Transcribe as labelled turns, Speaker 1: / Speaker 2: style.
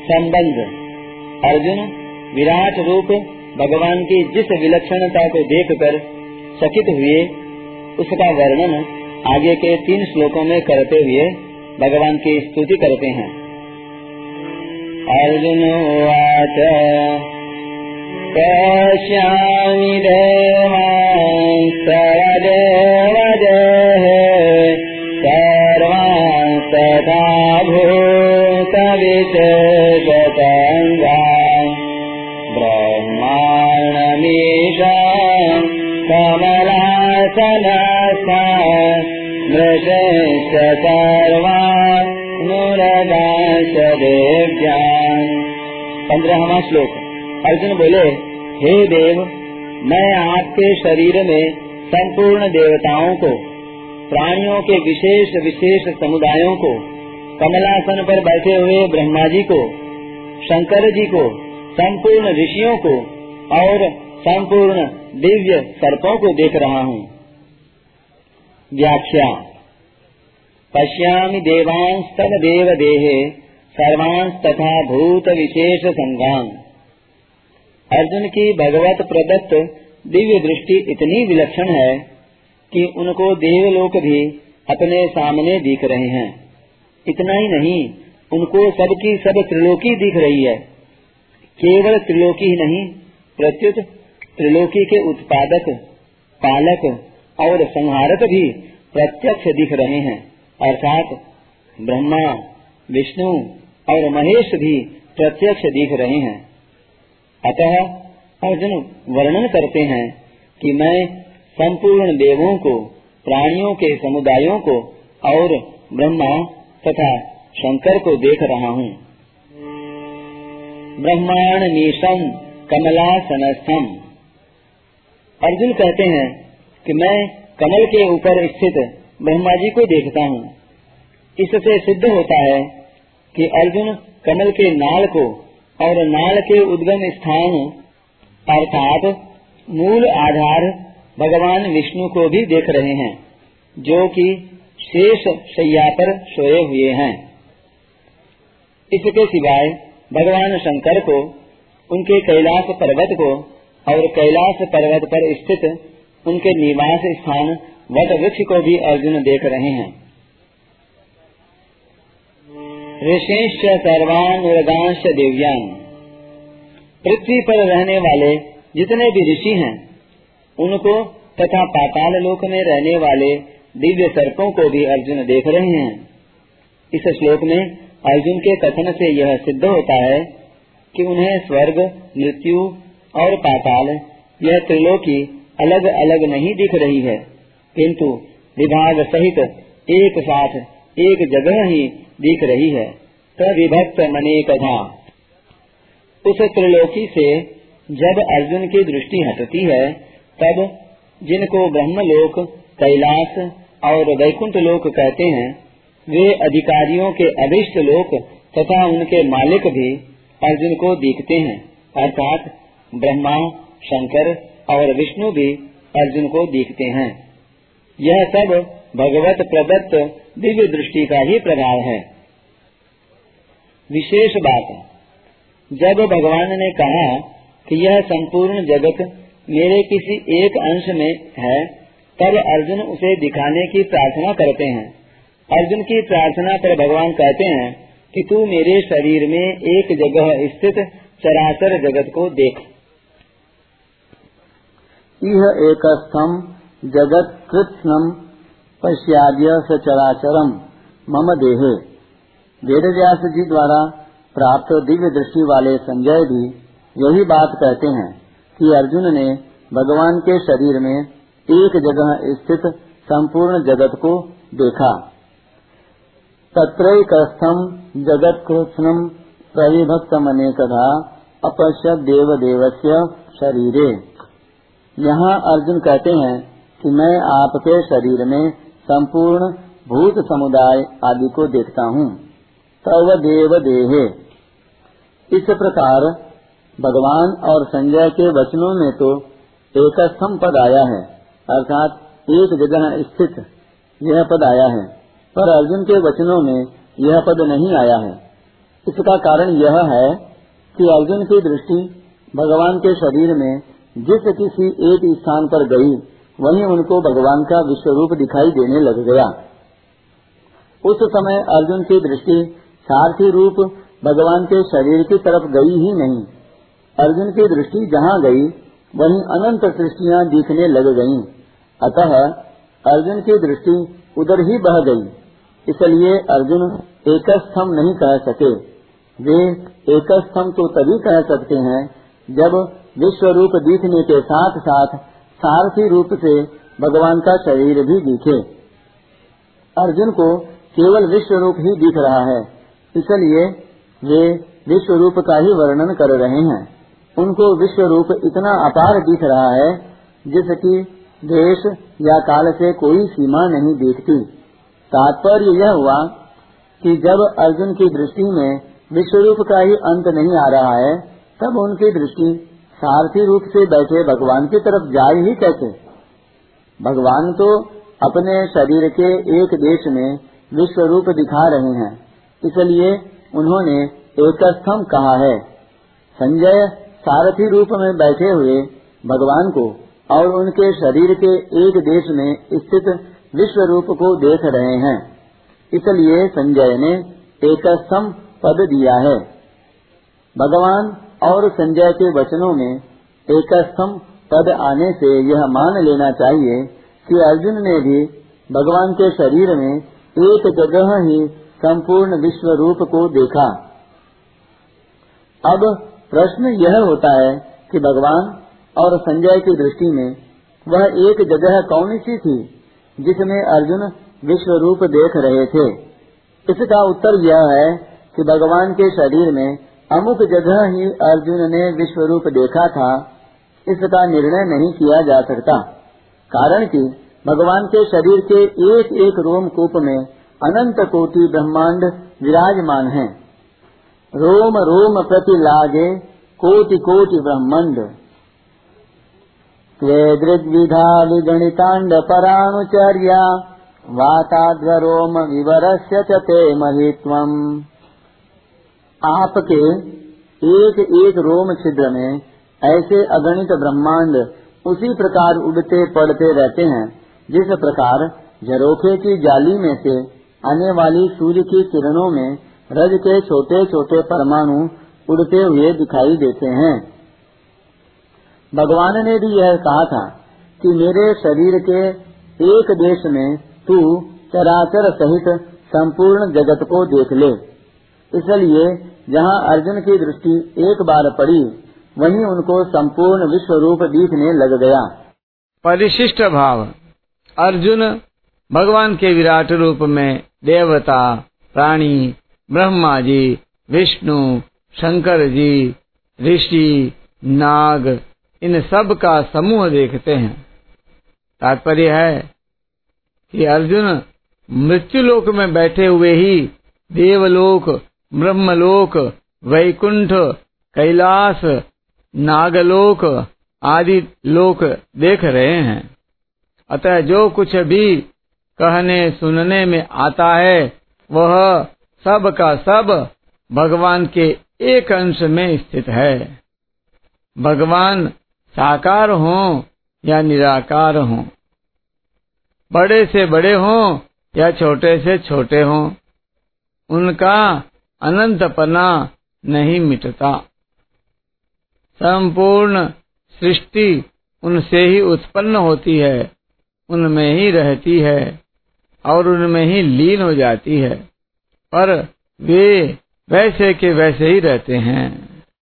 Speaker 1: संबंध। अर्जुन, विराट रूप भगवान की जिस विलक्षणता को देखकर चकित हुए, उसका वर्णन आगे के तीन श्लोकों में करते हुए भगवान की स्तुति करते हैं। अर्जुन पंद्रहवा श्लोक। अर्जुन बोले, हे देव, मैं आपके शरीर में संपूर्ण देवताओं को, प्राणियों के विशेष विशेष समुदायों को, कमलासन पर बैठे हुए ब्रह्मा जी को, शंकर जी को, संपूर्ण ऋषियों को और संपूर्ण दिव्य सर्पों को देख रहा हूँ। व्याख्या। पश्यामि देवांस तब देव देहे सर्वांस तथा भूत विशेष संगांग अर्जुन की भगवत प्रदत्त दिव्य दृष्टि इतनी विलक्षण है कि उनको देवलोक भी अपने सामने दिख रहे हैं। इतना ही नहीं, उनको सबकी सब त्रिलोकी दिख रही है। केवल त्रिलोकी ही नहीं, प्रत्युत त्रिलोकी के उत्पादक, पालक और संहारक भी प्रत्यक्ष दिख रहे हैं। अर्थात ब्रह्मा, विष्णु और महेश भी प्रत्यक्ष दिख रहे हैं। अतः अर्जुन वर्णन करते हैं कि मैं संपूर्ण देवों को, प्राणियों के समुदायों को और ब्रह्मा तथा शंकर को देख रहा हूँ। ब्रह्मांड नीशम कमलासनस्थम अर्जुन कहते हैं कि मैं कमल के ऊपर स्थित ब्रह्मा जी को देखता हूँ। इससे सिद्ध होता है कि अर्जुन कमल के नाल को और नाल के उद्गम स्थान अर्थात मूल आधार भगवान विष्णु को भी देख रहे हैं, जो कि शेष शैया पर सोए हुए हैं। इसके सिवाय भगवान शंकर को, उनके कैलाश पर्वत को और कैलाश पर्वत पर स्थित उनके निवास स्थान वट वृक्ष को भी अर्जुन देख रहे हैं। ऋषिश्च सर्वान उर्गांश दिव्यांग पृथ्वी पर रहने वाले जितने भी ऋषि हैं, उनको तथा पाताल लोक में रहने वाले दिव्य सर्पों को भी अर्जुन देख रहे हैं। इस श्लोक में अर्जुन के कथन से यह सिद्ध होता है कि उन्हें स्वर्ग, मृत्यु और पाताल, यह त्रिलोकी अलग अलग नहीं दिख रही है, किंतु विभाग सहित एक साथ, एक जगह ही दिख रही है। तविभक्त मने कथा उस त्रिलोकी से जब अर्जुन की दृष्टि हटती है, तब जिनको ब्रह्मलोक, कैलाश और वैकुंठ लोक कहते हैं, वे अधिकारियों के अभिष्ट लोक तथा उनके मालिक भी अर्जुन को दिखते हैं, अर्थात ब्रह्मा, शंकर और विष्णु भी अर्जुन को दिखते हैं। यह सब भगवत प्रदत्त दिव्य दृष्टि का ही प्रभाव है। विशेष बात, जब भगवान ने कहा कि यह संपूर्ण जगत मेरे किसी एक अंश में है, तब अर्जुन उसे दिखाने की प्रार्थना करते हैं। अर्जुन की प्रार्थना पर भगवान कहते हैं कि तू मेरे शरीर में एक जगह स्थित चराचर जगत को देख।
Speaker 2: यह एक जगत कृष्णम पश्याद्य सचराचरम। मम देहे। वेद व्यास जी द्वारा प्राप्त दिव्य दृष्टि वाले संजय भी यही बात कहते हैं कि अर्जुन ने भगवान के शरीर में एक जगह स्थित संपूर्ण जगत को देखा। तत्रैकस्थम जगत कृष्णम प्रविभक्त मने कथा अपश्य देव देवस्य शरीरे। यहाँ अर्जुन कहते हैं कि मैं आपके शरीर में संपूर्ण भूत समुदाय आदि को देखता हूँ। तव देव देहे। इस प्रकार भगवान और संजय के वचनों में तो एक पद आया है, अर्थात एक जगह स्थित यह पद आया है, पर अर्जुन के वचनों में यह पद नहीं आया है।
Speaker 1: इसका कारण यह है कि अर्जुन की दृष्टि भगवान के शरीर में जिस किसी एक स्थान पर गई, वहीं उनको भगवान का विश्व रूप दिखाई देने लग गया। उस समय अर्जुन की दृष्टि सारथी रूप भगवान के शरीर की तरफ़ गई ही नहीं। अर्जुन की दृष्टि जहाँ गई, वहीं अनंत सृष्टियाँ दिखने लग गयीं। अतः अर्जुन की दृष्टि उधर ही बह गई। इसलिए अर्जुन एकस्थम नहीं कह सके। वे एकस्थम तो तभी कह सकते हैं जब विश्व रूप दिखने के साथ साथ सारथी रूप से भगवान का शरीर भी दिखे। अर्जुन को केवल विश्व रूप ही दिख रहा है, इसलिए वे विश्व रूप का ही वर्णन कर रहे हैं। उनको विश्व रूप इतना अपार दिख रहा है, जिसकी देश या काल से कोई सीमा नहीं देखती। तात्पर्य यह हुआ कि जब अर्जुन की दृष्टि में विश्व रूप का ही अंत नहीं आ रहा है, तब उनकी दृष्टि सारथी रूप से बैठे भगवान की तरफ़ जाए ही कैसे? भगवान तो अपने शरीर के एक देश में विश्व रूप दिखा रहे हैं, इसलिए उन्होंने एकस्थम कहा है। संजय सारथी रूप में बैठे हुए भगवान को और उनके शरीर के एक देश में स्थित विश्व रूप को देख रहे हैं, इसलिए संजय ने एकस्थम पद दिया है। भगवान और संजय के वचनों में एकस्थम पद आने से यह मान लेना चाहिए कि अर्जुन ने भी भगवान के शरीर में एक जगह ही संपूर्ण विश्व रूप को देखा। अब प्रश्न यह होता है कि भगवान और संजय की दृष्टि में वह एक जगह कौन सी थी जिसमें अर्जुन विश्व रूप देख रहे थे? इसका उत्तर यह है कि भगवान के शरीर में अमुक जगह ही अर्जुन ने विश्व रूप देखा था, इसका निर्णय नहीं किया जा सकता। कारण कि भगवान के शरीर के एक एक रोम कूप में अनंत कोटि ब्रह्मांड विराजमान हैं। रोम रोम प्रति लागे कोटि कोटि ब्रह्मांड दृग्विधा विगणितांड पराणुचर्या वाताध्वरोम विवरस्य ते महित्वम। आपके एक एक रोम छिद्र में ऐसे अगणित ब्रह्मांड उसी प्रकार उड़ते, पड़ते रहते हैं, जिस प्रकार झरोखे की जाली में से आने वाली सूर्य की किरणों में रज के छोटे छोटे परमाणु उड़ते हुए दिखाई देते हैं। भगवान ने भी यह कहा था कि मेरे शरीर के एक देश में तू चराचर सहित संपूर्ण जगत को देख ले। इसलिए जहाँ अर्जुन की दृष्टि एक बार पड़ी, वहीं उनको संपूर्ण विश्व रूप दिखने लग गया।
Speaker 3: परिशिष्ट भाव। अर्जुन भगवान के विराट रूप में देवता, प्राणी ब्रह्मा जी विष्णु शंकर जी ऋषि, नाग, इन सब का समूह देखते हैं। तात्पर्य है कि अर्जुन मृत्यु लोक में बैठे हुए ही देवलोक ब्रह्मलोक, वैकुंठ कैलाश नागलोक आदि लोक देख रहे हैं। अतः जो कुछ भी कहने, सुनने में आता है, वह सब का सब भगवान के एक अंश में स्थित है। भगवान साकार हो या निराकार हो, बड़े से बड़े हो या छोटे से छोटे हो, उनका अनंत पना नहीं मिटता। संपूर्ण सृष्टि उनसे ही उत्पन्न होती है, उनमें ही रहती है और उनमें ही लीन हो जाती है, पर वे वैसे के वैसे ही रहते हैं।